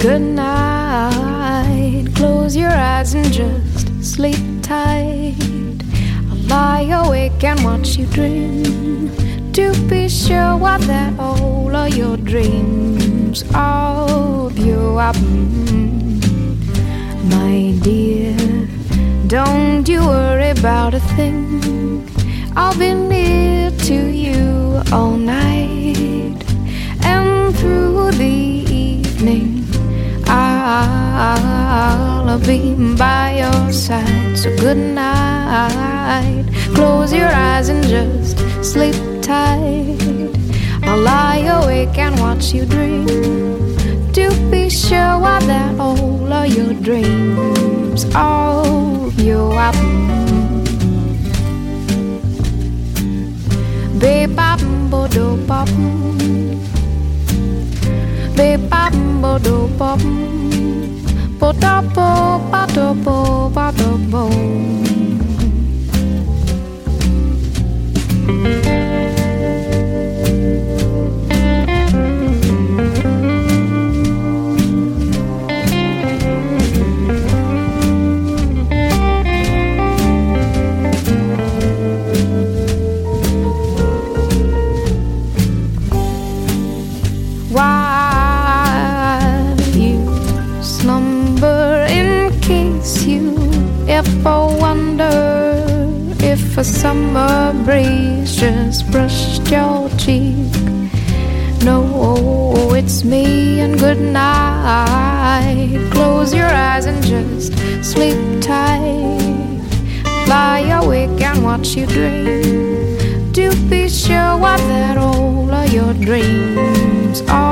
good night. Close your eyes and just sleep tight. I'll lie awake and watch you dream. To be sure what that all of your dreams of you are. My dear, don't you worry about a thing. I'll be near to you Be by your side. So good night. Close your eyes and just sleep tight. I'll lie awake and watch you dream. To be sure what that all of your dreams of you up. Babe, bop, do bop. Babe, bop, do bop. Po da po, you ever wonder if a summer breeze just brushed your cheek. No, it's me and good night. Close your eyes and just sleep tight. Lie awake and watch you dream. To be sure what that all of your dreams are.